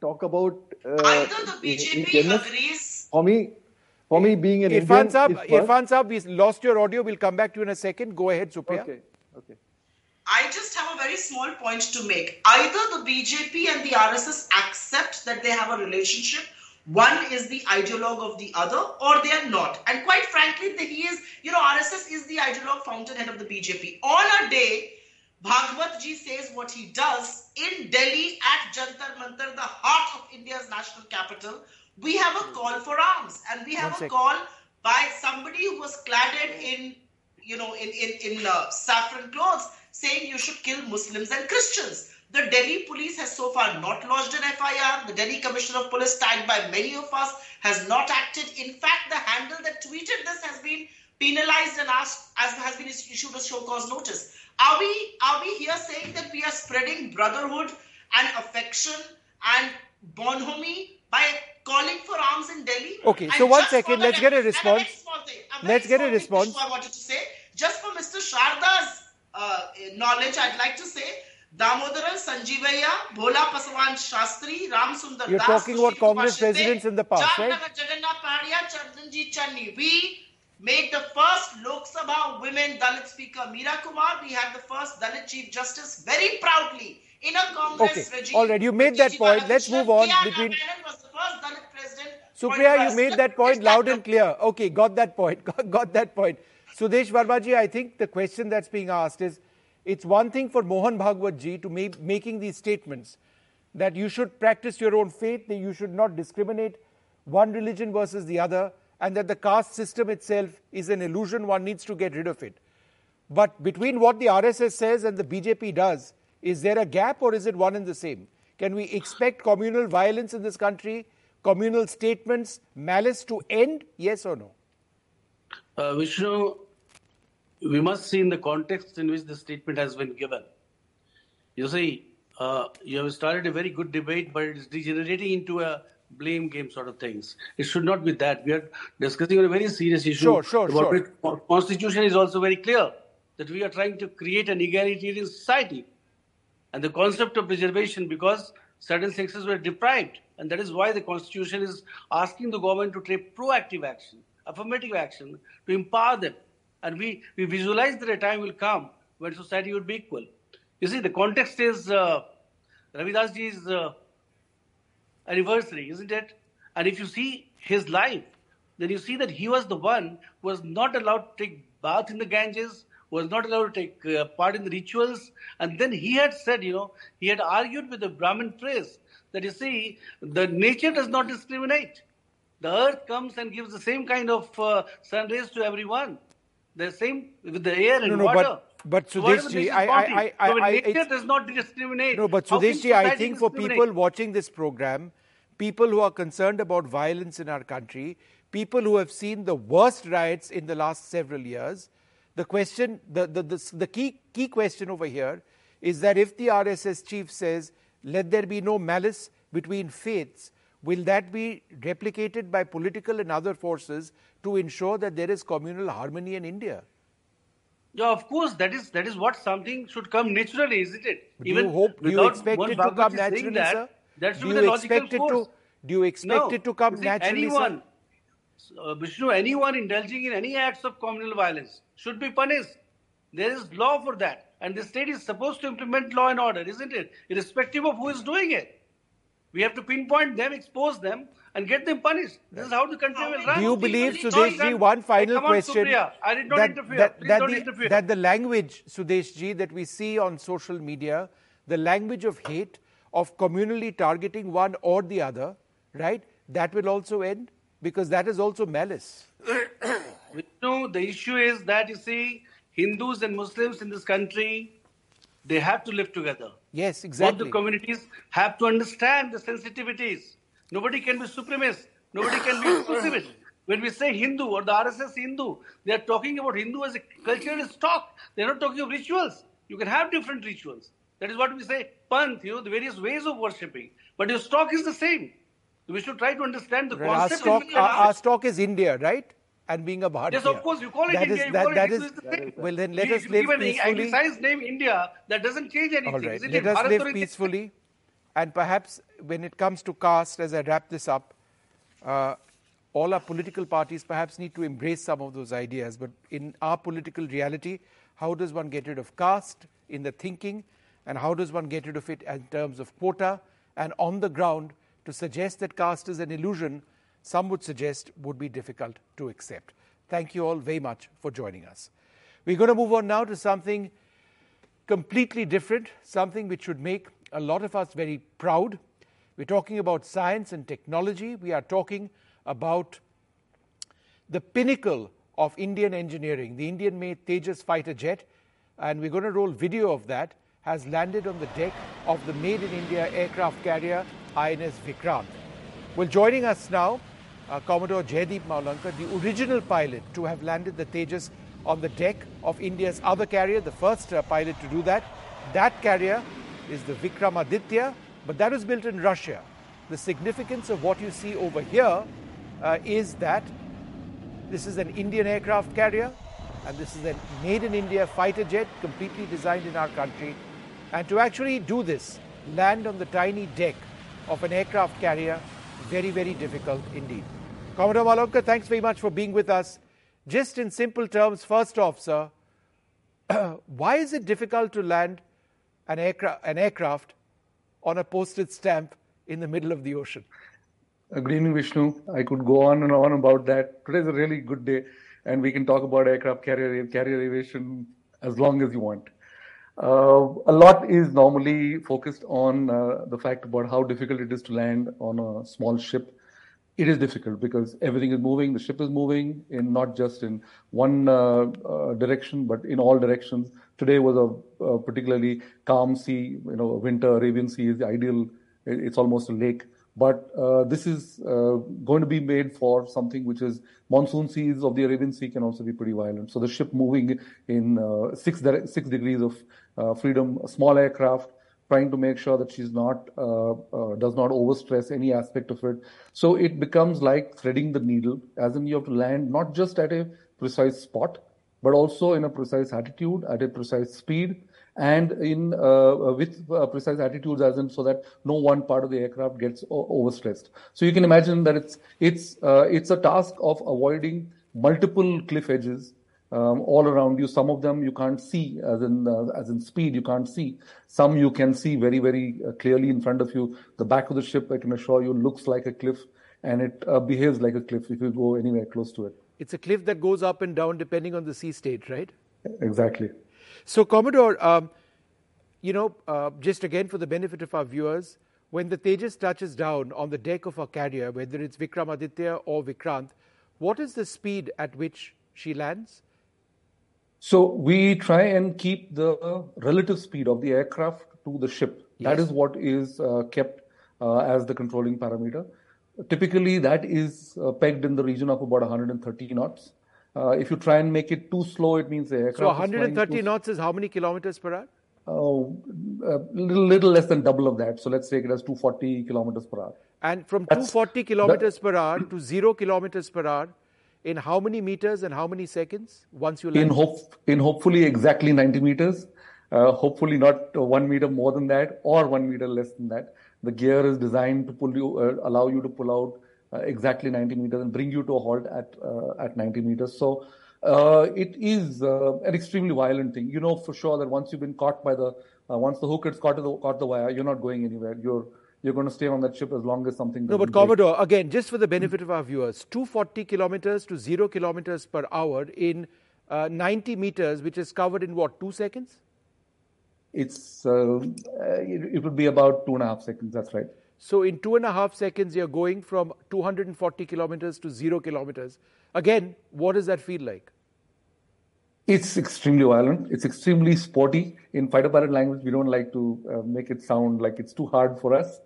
H: talk about uh,
F: Either the BJP
H: Indianness.
F: agrees
H: For me, for me being an
A: Irfan
H: Indian
A: Saab,
H: is.
A: Irfan Saab, we lost your audio. We'll come back to you in a second. Go ahead, Supriya.
H: Okay, okay.
F: I just have a very small point to make. Either the BJP and the RSS accept that they have a relationship, one is the ideologue of the other, or they are not. And quite frankly, the, he is, you know, RSS is the ideologue fountainhead of the BJP. On a day, Bhagwat ji says what he does in Delhi at Jantar Mantar, the heart of India's national capital. We have a call for arms, and we have
A: One
F: a
A: sec.
F: call by somebody who was cladded in you know, in in in uh, saffron clothes, saying you should kill Muslims and Christians. The Delhi police has so far not lodged an FIR. The Delhi Commissioner of Police, tagged by many of us, has not acted. In fact, the handle that tweeted this has been penalized and asked, as has been issued a show cause notice. Are we are we here saying that we are spreading brotherhood and affection and bonhomie by calling for arms in Delhi?
A: Okay,
F: And
A: so one second, let's get a response.
F: very small thing, a
A: Let's get a response.
F: I wanted to say, just for Mr. Sharda's uh, knowledge, I'd like to say, Damodaram Sanjivayya, Bhola Paswan Shastri, Ram Sundar
A: You're
F: Das,
A: talking about Congress
F: Shinde,
A: presidents in the past, right?
F: Jamnagar Jagannath Pahadia, Charanjit Channi. We made the first Lok Sabha women Dalit speaker Meera Kumar. We had the first Dalit Chief Justice very proudly in a Congress
A: Okay,
F: regime.
A: all right, you made that point. Let's move on
F: K.R.
A: between-
F: Narayanan was the first Dalit president.
A: Supriya, you made that point loud and clear. Okay, got that point. Got, got that point. Sudesh Vermaji, I think the question that's being asked is it's one thing for Mohan Bhagwat ji to make making these statements that you should practice your own faith, that you should not discriminate one religion versus the other, and that the caste system itself is an illusion, one needs to get rid of it. But between what the RSS says and the BJP does, is there a gap or is it one and the same? Can we expect communal violence in this country, communal statements, malice to end? Yes or no?
I: Uh, Vishnu, we must see in the context in which the statement has been given. You see, uh, you have started a very good debate, but it's degenerating into a blame game sort of things. It should not be that. We are discussing on a very serious issue.
A: Sure, sure, sure.
I: Constitution is also very clear that we are trying to create an egalitarian society and the concept of reservation because certain sexes were deprived. And that is why the Constitution is asking the government to take proactive action, affirmative action to empower them. And we, we visualize that a time will come when society would be equal. You see, the context is uh, Ravidas ji's uh, anniversary, isn't it? And if you see his life, then you see that he was the one who was not allowed to take bath in the Ganges, was not allowed to take uh, part in the rituals. And then he had said, you know, he had argued with the Brahmin priest that you see, the nature does not discriminate. The earth comes and gives the same kind of uh, sun rays to everyone. The same with the air and
A: No, no,
I: water.
A: but- but
I: So whatever
A: Sudesh ji,
I: nature is
A: I- I- I- I-
I: So
A: I-
I: nature does not discriminate.
A: No, but
I: how can
A: Sudesh I think for people watching this program, people who are concerned about violence in our country, people who have seen the worst riots in the last several years, the question, the, the, the, the key, key question over here is that if the RSS chief says, let there be no malice between faiths, will that be replicated by political and other forces to ensure that there is communal harmony in India?
I: Yeah, of course, that is that is what something should come naturally, isn't it?
A: Do you hope? Do you expect it to come naturally,
I: that,
A: sir?
I: That should
A: Do
I: be
A: you
I: the logical
A: expect it to? Do you expect
I: no.
A: it to come
I: see,
A: naturally,
I: anyone, uh, Vishnu, anyone indulging in any acts of communal violence should be punished. There is law for that, and the state is supposed to implement law and order, isn't it? Irrespective of who is doing it, we have to pinpoint them, expose them, and get them punished. This is how the country will run.
A: Do you believe,
I: It's not
A: Sudesh ji, one final
I: Come on,
A: question?
I: Supriya, I did not
A: that,
I: interfere.
A: That,
I: Please
A: that
I: don't
A: the,
I: interfere.
A: that the language, Sudesh ji, that we see on social media, the language of hate, of communally targeting one or the other, right? That will also end because that is also malice.
I: No, the issue is that you see, Hindus and Muslims in this country, they have to live together.
A: Yes,
I: Both
A: exactly.
I: the communities have to understand the sensitivities. Nobody can be supremacist. Nobody can be exclusivist. When we say Hindu or the RSS Hindu, they are talking about Hindu as a cultural stock. They're not talking of rituals. You can have different rituals. That is what we say, panth, you know, the various ways of worshipping. But your stock is the same. We should try to understand the
A: Right, Our
I: concept.
A: stock,
I: of
A: our, our stock is India, right? And being a Bharatiya.
I: Yes, of course, you call it
A: That
I: India.
A: is-
I: you
A: that-
I: call
A: that
I: it's the same.
A: well, then let us live
I: give an
A: peacefully.
I: anglicized name India, that doesn't change anything.
A: All right, let
I: it?
A: us
I: Bharat
A: live peacefully. And perhaps when it comes to caste, as I wrap this up, uh, all our political parties perhaps need to embrace some of those ideas. But in our political reality, how does one get rid of caste in the thinking? And how does one get rid of it in terms of quota? And on the ground, to suggest that caste is an illusion, some would suggest would be difficult to accept. Thank you all very much for joining us. We're going to move on now to something completely different, something which should make a lot of us very proud. We're talking about science and technology. We are talking about the pinnacle of Indian engineering, the Indian made Tejas fighter jet, and we're going to roll video of that, has landed on the deck of the Made in India aircraft carrier INS Vikrant. Well, joining us now, uh, Commodore Jaydeep Maulanka, the original pilot to have landed the Tejas on the deck of India's other carrier, the first uh, pilot to do that. That carrier is the Vikramaditya, but that was built in Russia. The significance of what you see over here uh, is that this is an Indian aircraft carrier, and this is a made in India fighter jet, completely designed in our country. And to actually do this, land on the tiny deck of an aircraft carrier, very, very difficult indeed. Commodore Malonka, thanks very much for being with us. just in simple terms, first off, sir, why is it difficult to land an, aircra- an aircraft on a postage stamp in the middle of the ocean?
J: Uh, Vishnu. I could go on and on about that. Today's a really good day, and we can talk about aircraft carrier carrier aviation as long as you want. Uh, a lot is normally focused on uh, the fact about how difficult it is to land on a small ship. It is difficult because everything is moving. The ship is moving in not just in one uh, uh direction, but in all directions. Today was a, a, particularly calm sea. You know, winter Arabian Sea is ideal. It's almost a lake. But uh, this is uh, going to be made for something which is monsoon seas of the Arabian Sea can also be pretty violent. So the ship moving in uh, six, six degrees of uh, freedom, a small aircraft, trying to make sure that she's not uh, uh, does not overstress any aspect of it. So it becomes like threading the needle, as in you have to land not just at a precise spot, but also in a precise attitude, at a precise speed, and in uh, with uh, precise attitudes as in so that no one part of the aircraft gets overstressed so you can imagine that it's it's uh, it's a task of avoiding multiple cliff edges um, all around you. Some of them you can't see as in uh, as in speed you can't see. Some you can see very very uh, clearly in front of you. The back of the ship i can assure you looks like a cliff and it uh, behaves like a cliff if you go anywhere close to it.
A: It's a cliff that goes up and down depending on the sea state right?
J: Exactly.
A: So, Commodore, um, you know, uh, just again for the benefit of our viewers, when the Tejas touches down on the deck of a carrier, whether it's Vikramaditya or Vikrant, what is the speed at which she lands?
J: So we try and keep the relative speed of the aircraft to the ship. Yes. That is what is uh, kept uh, as the controlling parameter. Typically, that is uh, pegged in the region of about 130 knots. Uh, if you try and make it too slow, it means the aircraft.
A: So 130 knots is how many kilometers per hour?
J: Oh, a little, little less than double of that. So let's take it as 240 kilometers per hour.
A: And from That's, 240 kilometers that, per hour to zero kilometers per hour, in how many meters and how many seconds once you land?
J: In hope, in hopefully exactly 90 meters. Uh, hopefully not one meter more than that or one meter less than that. The gear is designed to pull you, uh, allow you to pull out uh, exactly 90 meters and bring you to a halt at uh, at 90 meters. So uh, it is an extremely violent thing. You know for sure that once you've been caught by the once the hook has caught the caught the wire, you're not going anywhere. You're you're going to stay on that ship as long as something.
A: No, but Commodore, break. again, just for the benefit of our viewers, 240 kilometers to zero kilometers per hour in uh, 90 meters, which is covered in what, two seconds?
J: It's uh, it, it, would be about two and a half seconds. That's right.
A: So in two and a half seconds, you're going from 240 kilometers to zero kilometers. Again, what does that feel like?
J: It's extremely violent. It's extremely sporty. In fighter pilot language, we don't like to uh, make it sound like it's too hard for us.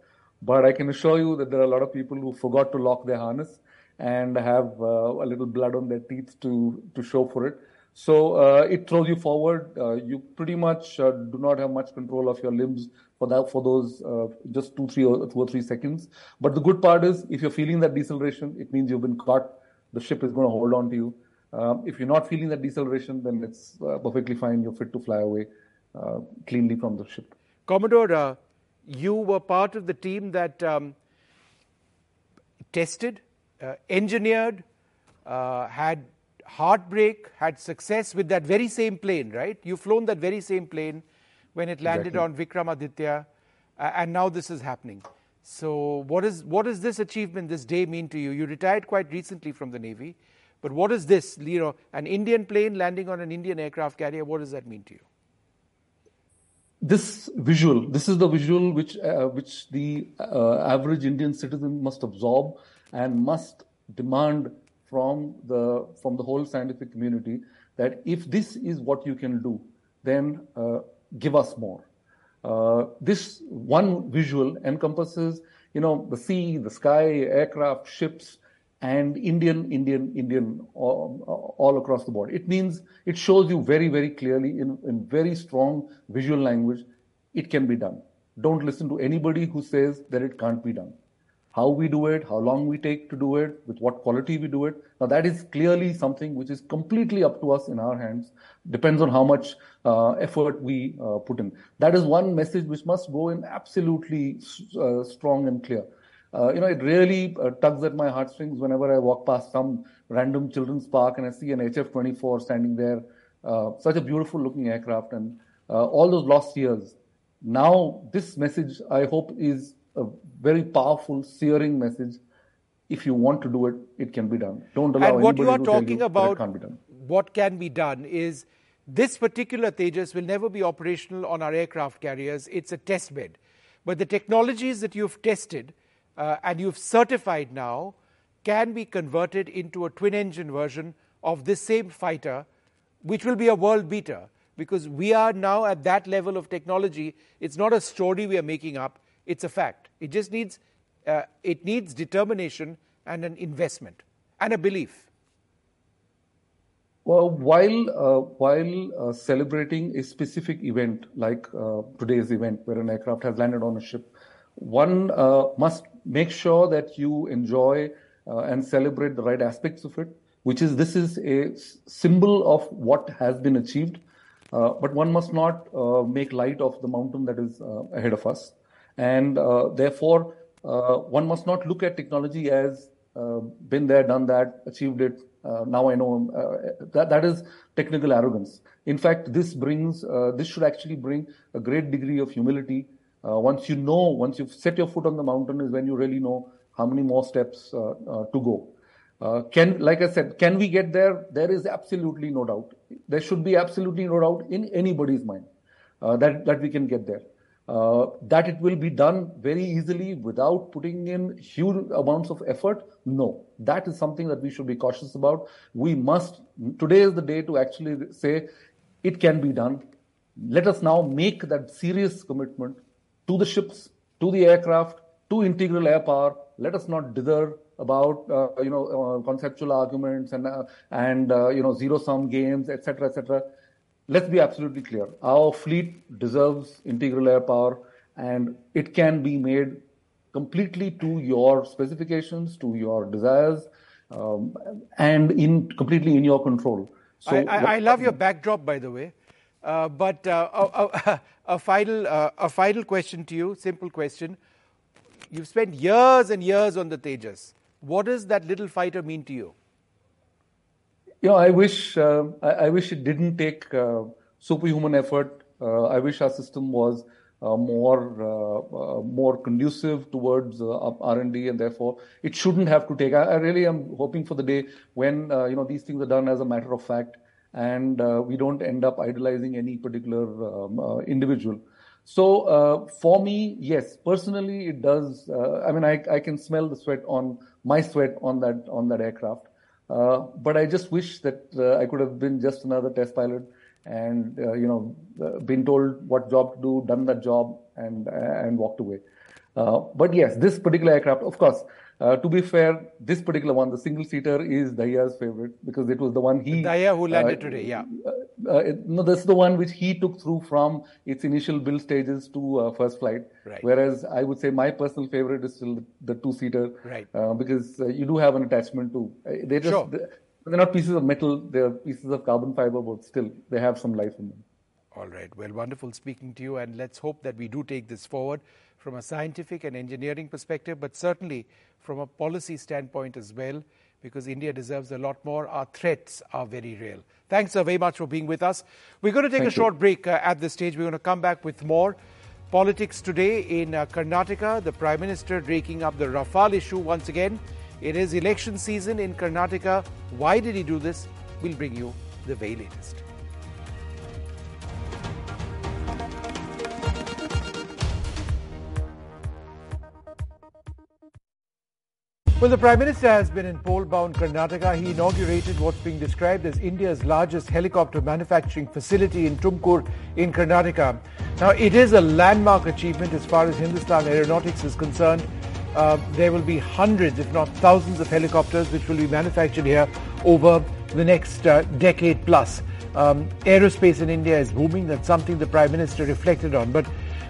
J: But I can assure you that there are a lot of people who forgot to lock their harness and have uh, a little blood on their teeth to, to show for it. So uh, it throws you forward. Uh, you pretty much uh, do not have much control of your limbs for that for those uh, just two, three, or two or three seconds. But the good part is, if you're feeling that deceleration, it means you've been caught. The ship is going to hold on to you. Um, if you're not feeling that deceleration, then it's uh, perfectly fine. You're fit to fly away cleanly from the ship.
A: Commodore, you were part of the team that um, tested, engineered, had heartbreak, had success with that very same plane, right? You've flown that very same plane when it landed exactly. on Vikramaditya, uh, and now this is happening. So, what is what does this achievement, this day, mean to you? You retired quite recently from the Navy, but what is this? You know, an Indian plane landing on an Indian aircraft carrier. What does that mean to you?
J: This visual, this is the visual which uh, which the uh, average Indian citizen must absorb and must demand from the from the whole scientific community that if this is what you can do, then uh, give us more. Uh, this one visual encompasses, you know, the sea, the sky, aircraft, ships, and Indian, Indian, Indian all, all, across the board. It means it shows you very, very clearly in, in very strong visual language, it can be done. Don't listen to anybody who says that it can't be done how we do it, how long we take to do it, with what quality we do it. Now that is clearly something which is completely up to us in our hands. Depends on how much uh, effort we uh, put in. That is one message which must go in absolutely uh, strong and clear. Uh, you know, it really uh, tugs at my heartstrings whenever I walk past some random children's park and I see an HF-24 standing there, uh, such a beautiful looking aircraft and uh, all those lost years. Now, this message, I hope, is a very powerful, searing message. If you want to do it, it can be done. Don't allow
A: and what you are
J: to
A: talking
J: you
A: about,
J: can't be done.
A: what can be done is this particular Tejas will never be operational on our aircraft carriers. It's a test bed. But the technologies that you've tested uh, and you've certified now can be converted into a twin engine version of this same fighter, which will be a world beater because we are now at that level of technology. It's not a story we are making up, it's a fact. It just needs, uh, it needs determination and an investment and a belief.
J: Well, while uh, while uh, celebrating a specific event like uh, today's event, where an aircraft has landed on a ship, one uh, must make sure that you enjoy uh, and celebrate the right aspects of it. Which is this is a symbol of what has been achieved, uh, but one must not make light of the mountain that is ahead of us, and therefore one must not look at technology as been there, done that, achieved it, uh, now I know uh, that that is technical arrogance. In fact, this brings uh, this should actually bring a great degree of humility. Uh, once you know, once you've set your foot on the mountain, is when you really know how many more steps uh, uh, to go. can, like I said, can we get there? There is absolutely no doubt. There should be absolutely no doubt in anybody's mind that that we can get there. Uh, that it will be done very easily without putting in huge amounts of effort no that is something that we should be cautious about we must today is the day to actually say it can be done let us now make that serious commitment to the ships to the aircraft to integral air power let us not dither about uh, you know uh, conceptual arguments and uh, and uh, you know zero sum games etc etc let's be absolutely clear. Our fleet deserves integral air power and it can be made completely to your specifications, to your desires, um, and in completely in your control.
A: So I, I, I love your backdrop, by the way. Uh, but uh, a, a, final, uh, a final question to you, simple question. You've spent years and years on the Tejas. What does that little fighter mean to you?
J: you know, I wish uh, I, I, wish it didn't take uh, superhuman effort. Uh, I wish our system was more more conducive towards R and therefore it shouldn't have to take. I, I, really am hoping for the day when you know these things are done as a matter of fact, and we don't end up idolizing any particular um, individual. So for me, yes, personally, it does. I mean, I, I can smell the sweat on my sweat on that on that aircraft. Uh, but I just wish that uh, I could have been just another test pilot and uh, you know been told what job to do, done that job, and and walked away. but yes, this particular aircraft, of course, uh, to be fair, this particular one, the single seater, is Dahiya's favorite because it was the one he.
A: Dahiya who landed uh, today, yeah.
J: Uh, no, this is the one which he took through from its initial build stages to first flight.
A: Right.
J: Whereas I would say my personal favorite is still the, the two seater.
A: Right.
J: because you do have an attachment to. they just.
A: Sure.
J: They're not pieces of metal, they're pieces of carbon fiber, but still, they have some life in them.
A: All right. Well, wonderful speaking to you, and let's hope that we do take this forward from a scientific and engineering perspective, but certainly from a policy standpoint as well, because India deserves a lot more. Our threats are very real. Thanks very much for being with us. We're going to take
J: Thank
A: a short break uh, at this stage. We're going to come back with more. Politics today in uh, Karnataka, the Prime Minister raking up the Rafale issue once again. It is election season in Karnataka. Why did he do this? We'll bring you the very latest. Well, the Prime Minister has been in poll-bound Karnataka. He inaugurated what's being described as India's largest helicopter manufacturing facility in Tumkur in Karnataka. Now, it is a landmark achievement as far as Hindustan Aeronautics is concerned. Uh, there will be hundreds, if not thousands, of helicopters which will be manufactured here over the next uh, decade plus. Um, aerospace in India is booming. That's something the Prime Minister reflected on. But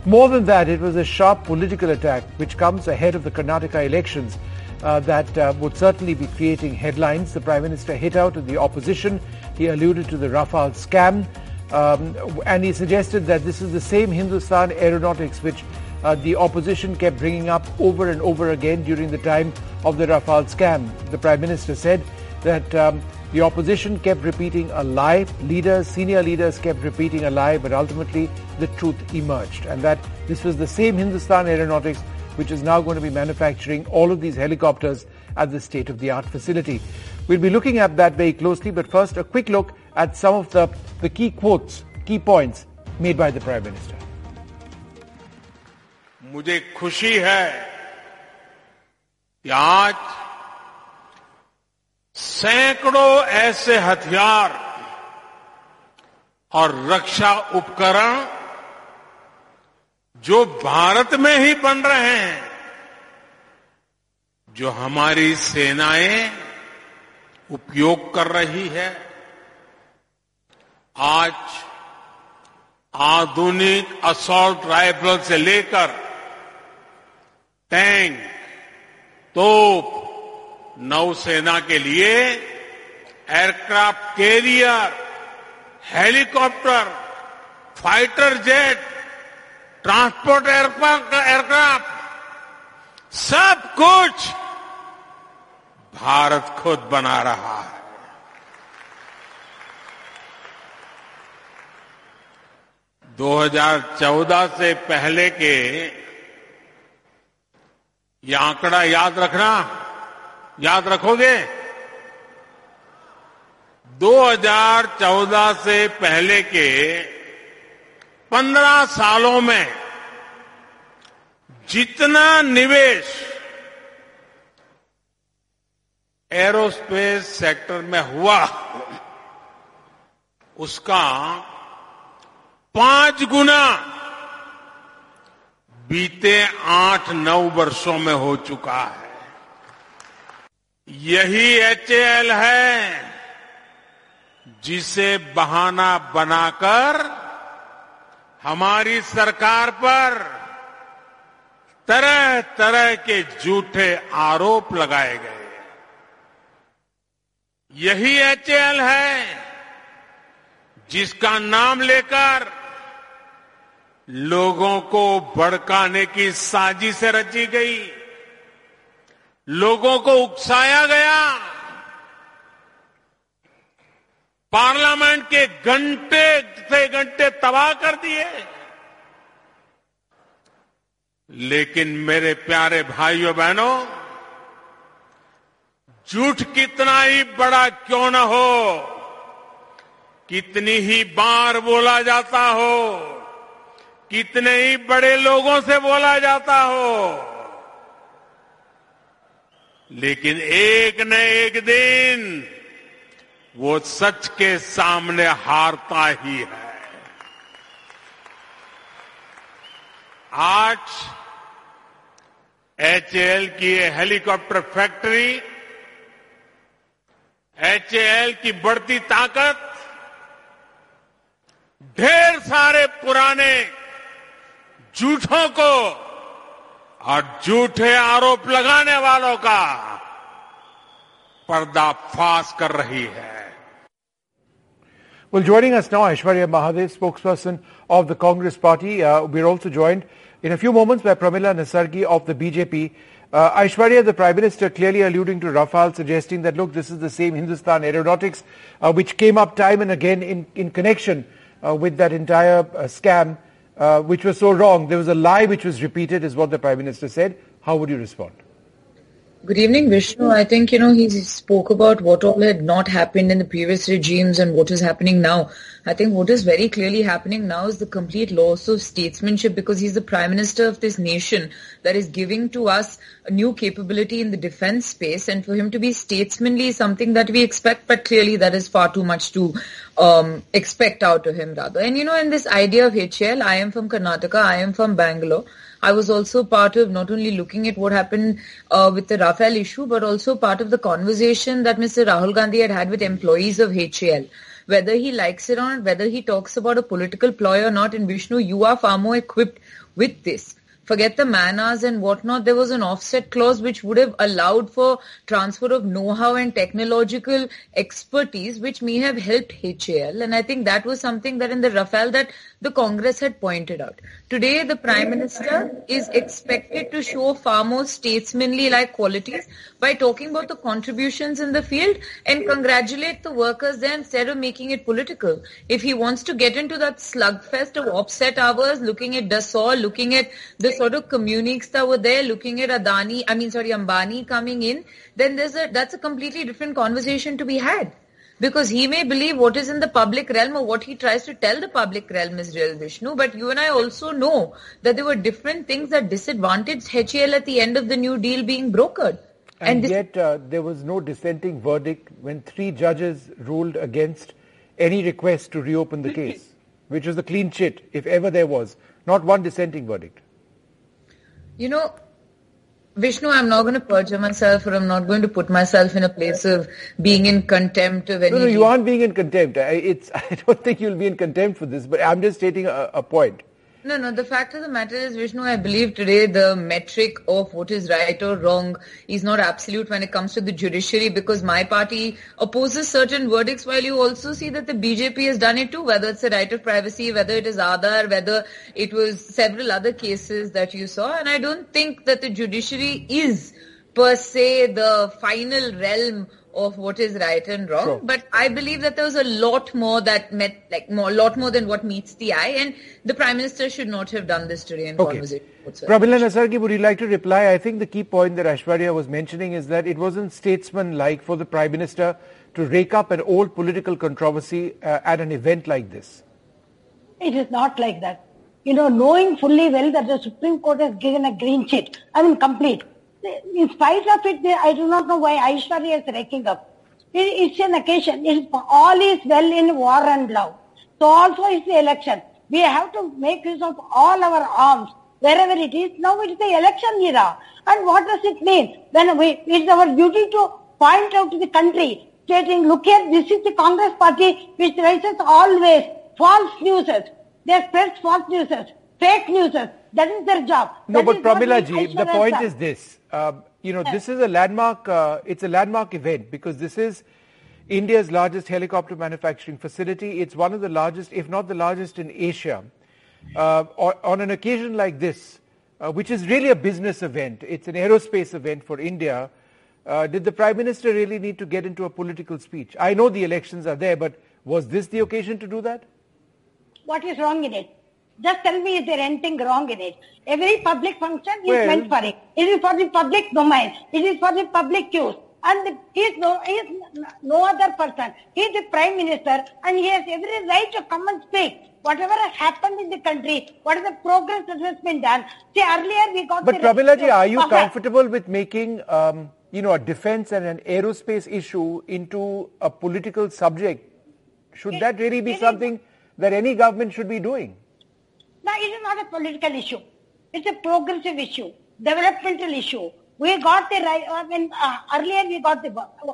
A: more than that, it was a sharp political attack which comes ahead of the Karnataka elections uh, that uh, would certainly be creating headlines. The Prime Minister hit out at the opposition. He alluded to the Rafale scam. Um, and he suggested that this is the same Hindustan Aeronautics which uh, the opposition kept bringing up over and over again during the time of the Rafale scam. The Prime Minister said that um, the opposition kept repeating a lie, leaders, senior leaders kept repeating a lie, but ultimately the truth emerged. And that this was the same Hindustan Aeronautics which is now going to be manufacturing all of these helicopters at the state of the art facility. We'll be looking at that very closely, but first, a quick look at some of the, the key quotes, key points made by the Prime Minister.
K: मुझे खुशी है कि आज सैकड़ों ऐसे हथियार और रक्षा उपकरण जो भारत में ही बन रहे हैं, जो हमारी सेनाएँ उपयोग कर रही है, आज आधुनिक असॉल्ट राइफल से लेकर टैंक तोप, नौसेना के लिए aircraft carrier helicopter fighter jet transport aircraft सब कुछ भारत खुद बना रहा है। दो हज़ार चौदह से पहले के ये आंकड़ा याद रखना, याद रखोगे? 2014 से पहले के 15 सालों में जितना निवेश एरोस्पेस सेक्टर में हुआ, उसका पाँच गुना बीते आठ नौ वर्षों में हो चुका है। यही एचएएल है जिसे बहाना बनाकर हमारी सरकार पर तरह तरह के झूठे आरोप लगाए गए यही एचएएल है, जिसका नाम लेकर लोगों को भड़काने की साजिश रची गई। लोगों को उकसाया गया। पार्लियामेंट के घंटे से घंटे तबाह कर दिए। लेकिन मेरे प्यारे भाइयों बहनों, झूठ कितना ही बड़ा क्यों न हो, कितनी ही बार बोला जाता हो, कितने ही बड़े लोगों से बोला जाता हो। लेकिन एक न एक दिन वो सच के सामने हारता ही है। आज एचएएल की ये हेलीकॉप्टर फैक्ट्री, एचएएल की बढ़ती ताकत, ढेर सारे पुराने झूठों को और झूठे आरोप लगाने वालों का पर्दाफाश कर रही है।
A: Well, joining us now, Aishwarya Mahadev, spokesperson of the Congress Party. Uh, we're also joined in a few moments by Pramila Nesargi of the BJP. Uh, Aishwarya, the Prime Minister, clearly alluding to Rafale, suggesting that, look, this is the same Hindustan Aeronautics, uh, which came up time and again in, in connection uh, with that entire uh, scam, uh, which was so wrong. There was a lie which was repeated, is what the Prime Minister said. How would you respond?
L: Good evening, Vishnu. I think, you know, he spoke about what all had not happened in the previous regimes and what is happening now. I think what is very clearly happening now is the complete loss of statesmanship because he's the prime minister of this nation that is giving to us a new capability in the defense space and for him to be statesmanly is something that we expect, but clearly that is far too much to um, expect out of him rather. And you know, in this idea of HAL, I am from Karnataka, I am from Bangalore. I was also part of not only looking at what happened uh, with the Rafale issue, but also part of the conversation that Mr. Rahul Gandhi had had with employees of HAL. Whether he likes it or not, whether he talks about a political ploy or not, in Vishnu, you are far more equipped with this forget the man hours and whatnot, there was an offset clause which would have allowed for transfer of know-how and technological expertise, which may have helped HAL. And I think that was something that in the Rafale that the Congress had pointed out. Today, the Prime Minister is expected to show far more statesmanly like qualities by talking about the contributions in the field and congratulate the workers there instead of making it political. If he wants to get into that slugfest of offset hours, looking at Dassault, looking at the sort of communiques that were there, looking at Adani, I mean, sorry, Ambani coming in, then there's a, that's a completely different conversation to be had. Because he may believe what is in the public realm or what he tries to tell the public realm is real Vishnu, but you and I also know that there were different things that disadvantaged HAL at the end of the New Deal being brokered.
A: And,
L: this-
A: yet uh, there was no dissenting verdict when three judges ruled against any request to reopen the case, which was a clean chit, if ever there was. Not one dissenting verdict.
L: You know, Vishnu, I'm not going to perjure myself or I'm not going to put myself in a place of being in contempt of any.
A: No, no, you aren't being in contempt. I, it's, I don't think you'll be in contempt for this, but I'm just stating a, a point.
L: No, no, the fact of the matter is, Vishnu, I believe today the metric of what is right or wrong is not absolute when it comes to the judiciary because my party opposes certain verdicts while you also see that the BJP has done it too, whether it's the right of privacy, whether it is Aadhaar, whether it was several other cases that you saw. And I don't think that the judiciary is per se the final realm of what is right and wrong.
A: Sure.
L: But I believe that there was a lot more that met, like more, lot more than what meets the eye. And the Prime Minister should not have done this today in
A: Okay.
L: conversation whatsoever.
A: Pramila Nesargi, would you like to reply? I think the key point that Aishwarya was mentioning is that it wasn't statesman-like for the Prime Minister to rake up an old political controversy uh, at an event like this.
M: It is not like that. You know, knowing fully well that the Supreme Court has given a green sheet, I mean complete. In spite of it, I do not know why Aishwarya is raking up. It, it's an occasion. It all is well in war and love. So also is the election. We have to make use of all our arms wherever it is. Now it is the election era. And what does it mean? When we, it's our duty to point out to the country, stating, look here, this is the Congress party which raises always false newses. They spread false newses, fake newses. That is their job.
A: No,
M: That
A: but Pramila ji, the point is this. Um, you know, this is a landmark, uh, it's a landmark event because this is India's largest helicopter manufacturing facility. It's one of the largest, if not the largest in Asia. Uh, on on an occasion like this, uh, which is really a business event, it's an aerospace event for India, uh, did the Prime Minister really need to get into a political speech? I know the elections are there, but was this the occasion to do that?
M: What is wrong in it? Just tell me, is there anything wrong in it? Every public function is
A: Well-
M: meant for it. It is for the public domain. It is for the public use. And he is no, he is no other person. He is the prime minister and he has every right to come and speak. Whatever has happened in the country, what is the progress that has been done. See, earlier we got
A: But Pramila are you comfortable with making, um, you know, a defense and an aerospace issue into a political subject? Should that really be something that any government should be doing?
M: No, it is not a political issue. It's a progressive issue, developmental issue. We got the right, I mean, uh, earlier we got the,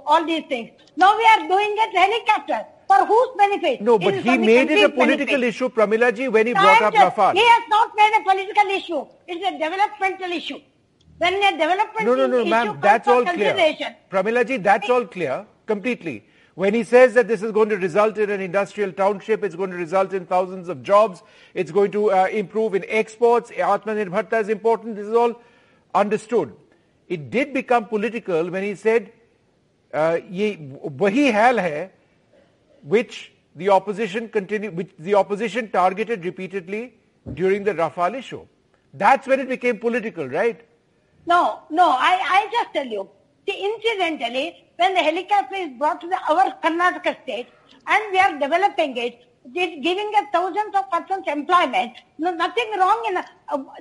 M: all these things. Now we are doing it helicopter. For whose benefit?
A: No, but he made it a political
M: benefit.
A: issue, Pramila ji, when he brought up Rafale.
M: He has not made a political issue. It's a developmental issue. When a developmental
A: No, no, no,
M: issue
A: ma'am, that's all clear. Pramila ji, that's all clear, completely. When he says that this is going to result in an industrial township, it's going to result in thousands of jobs, it's going to uh, improve in exports, Atmanirbharta is important, this is all understood. It did become political when he said, uh, ye, hal hai, which the opposition continued, which the opposition targeted repeatedly during the Rafale issue. That's when it became political, right?
M: No, no, I, I just tell you. See, incidentally, when the helicopter is brought to the, our Karnataka state and we are developing it, it is giving us thousands of persons employment. No, nothing wrong in uh,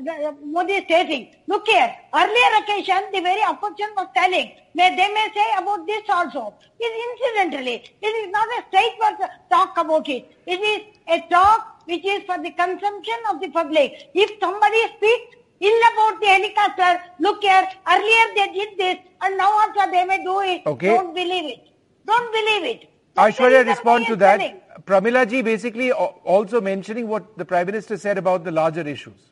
M: the, Modi is stating. Look here, earlier occasion, the very opposition was telling, may, they may say about this also. It is incidentally, it is not a straightforward talk about it. It is a talk which is for the consumption of the public. If somebody speaks ill about the helicopter, look here, earlier they did this and now also they may do it.
A: Okay.
M: Don't believe it. Don't believe it.
A: Aishwarya, respond to that.
M: telling.
A: Pramila ji basically also mentioning what the Prime Minister said about the larger issues.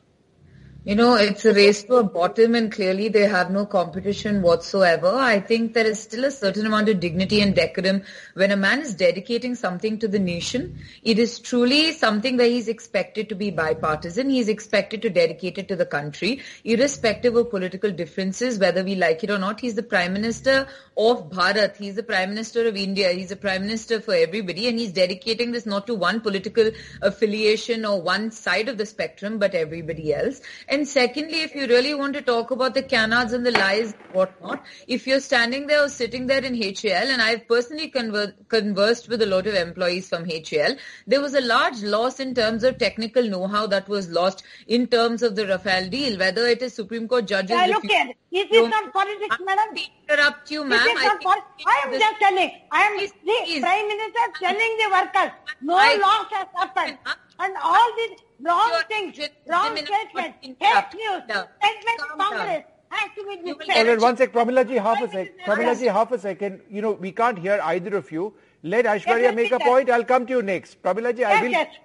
L: You know, it's a race to a bottom and clearly they have no competition whatsoever. I think there is still a certain amount of dignity and decorum when a man is dedicating something to the nation. It is truly something where he's expected to be bipartisan. He's expected to dedicate it to the country, irrespective of political differences, whether we like it or not. He's the Prime Minister of Bharat. He's the Prime Minister of India. He's the Prime Minister for everybody and he's dedicating this not to one political affiliation or one side of the spectrum, but everybody else. Secondly, if you really want to talk about the canards and the lies, whatnot, if you're standing there or sitting there in HAL, and I've personally conver- conversed with a lot of employees from HAL, there was a large loss in terms of technical know-how that was lost in terms of the Rafale deal, whether it is Supreme Court judges.
M: Yeah, look here. Is this not politics, madam?
L: interrupt you, ma'am. I
M: not I am just telling. I am
L: Please,
M: the
L: please.
M: Prime Minister telling the workers no
L: I-
M: loss has happened. And all these wrong
L: You're-
M: things,
L: just
M: wrong
L: a minute,
M: statements, fake news,
L: Down.
M: statements of Congress has to be dispelled.
A: All right, one sec, Pramila ji, half a
M: Why
A: sec.
M: is
A: Pramila ji, half a second. You know, we can't hear either of you. Let Aishwarya
M: yes,
A: make a point. I'll come to you next. Pramila ji, I will.
M: yes.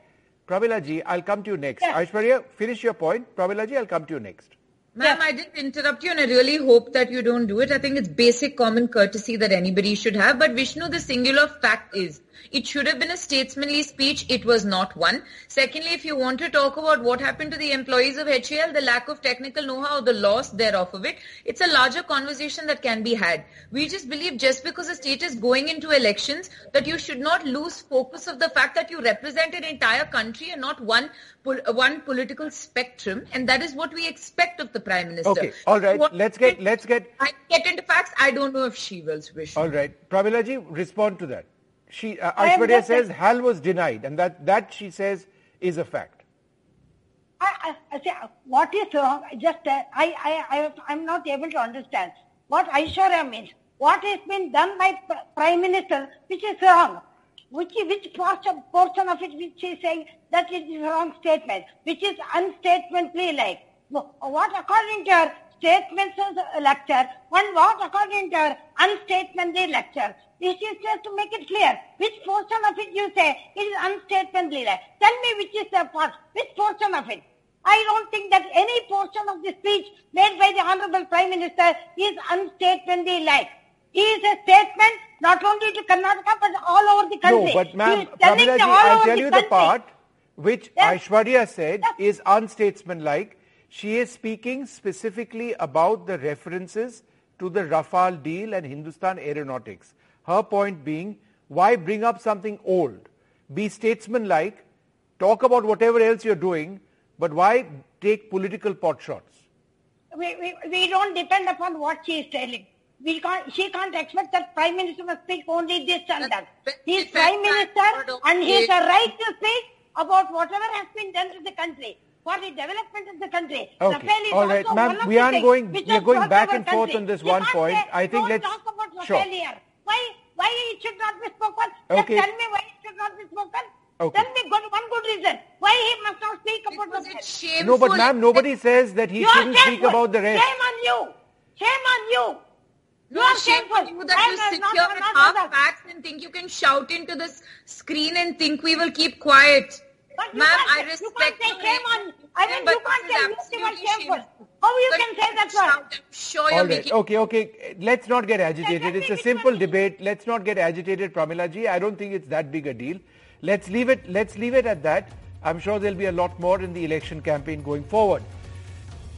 A: Pramila ji, I'll come to you next.
M: Yes.
A: Aishwarya, finish your point. Pramila ji, I'll come to you next.
L: Ma'am, I didn't interrupt you and I really hope that you don't do it. I think it's basic common courtesy that anybody should have. But Vishnu, the singular fact is, it should have been a statesmanly speech. It was not one. Secondly, if you want to talk about what happened to the employees of HAL, the lack of technical know-how, the loss thereof of it, it's a larger conversation that can be had. We just believe just because a state is going into elections that you should not lose focus of the fact that you represent an entire country and not one one political spectrum. And that is what we expect of the Prime Minister.
A: Okay, all right. Let's get, let's get,
L: I get into facts. I don't know if she will, Vishnu.
A: all right. Pramila ji, respond to that. She, uh, Aishwarya says HAL was denied and that, that she says is a fact.
M: I, I, I say, what is wrong? Just, uh, I, I, I, I'm not able to understand what Aishwarya means. What has been done by Prime Minister, which is wrong. Which, which portion, portion of it which is saying that it is wrong statement, which is unstatemently like. What according to her statements is a lecture, and what according to her unstatemently lecture. This is just to make it clear. Which portion of it you say it is unstatemently like. Tell me which is the part, which portion of it. I don't think that any portion of the speech made by the Honorable Prime Minister is unstatemently like. He is a statement not only to Karnataka but all over the country.
A: No, but ma'am, I'll tell
M: the
A: you the part which
M: Yes.
A: Aishwarya said
M: Yes.
A: is unstatesmanlike. She is speaking specifically about the references to the Rafale deal and Hindustan Aeronautics. Her point being, why bring up something old? Be statesmanlike, talk about whatever else you're doing, but why take political pot shots?
M: we, we, we don't depend upon what she is telling. We can't, she can't expect that Prime Minister must speak only this and that. He is Prime Minister and he has a right to speak about whatever has been done to the country for the development of the country.
A: Okay.
M: Rafale is
A: All right,
M: also
A: ma'am,
M: one of
A: we aren't going- we are going back and forth on this
M: You
A: one point.
M: say,
A: I think
M: don't
A: let's-
M: talk about
A: sure.
M: Here. Why, why it should not be spoken?
A: Okay.
M: Just tell me why it should not be spoken.
A: Okay.
M: Tell me good, one good reason why he must not speak about
L: Because
M: Rafale.
L: it's shameful.
A: No, but ma'am, nobody says that he
M: You
A: shouldn't speak about the rest.
M: Shame on you. Shame on you. You
L: No
M: are
L: shame
M: shameful.
L: you that
M: I
L: you sit
M: not-
L: here
M: not
L: with half facts and think you can shout into this screen and think we will keep quiet.
M: But
L: Ma'am,
M: can't
L: I
M: say- you
L: respect
M: can't say shame on. I mean, you can't
L: this is
M: say you are
L: absolutely
M: shameful.
L: shameful.
M: How you
L: But
M: can say that
L: shout.
M: word?
L: I'm sure you're
A: All right.
L: making
A: Okay, okay. Let's not get agitated. It's a simple debate. Let's not get agitated, Pramila ji. I don't think it's that big a deal. Let's leave it. Let's leave it at that. I'm sure there'll be a lot more in the election campaign going forward.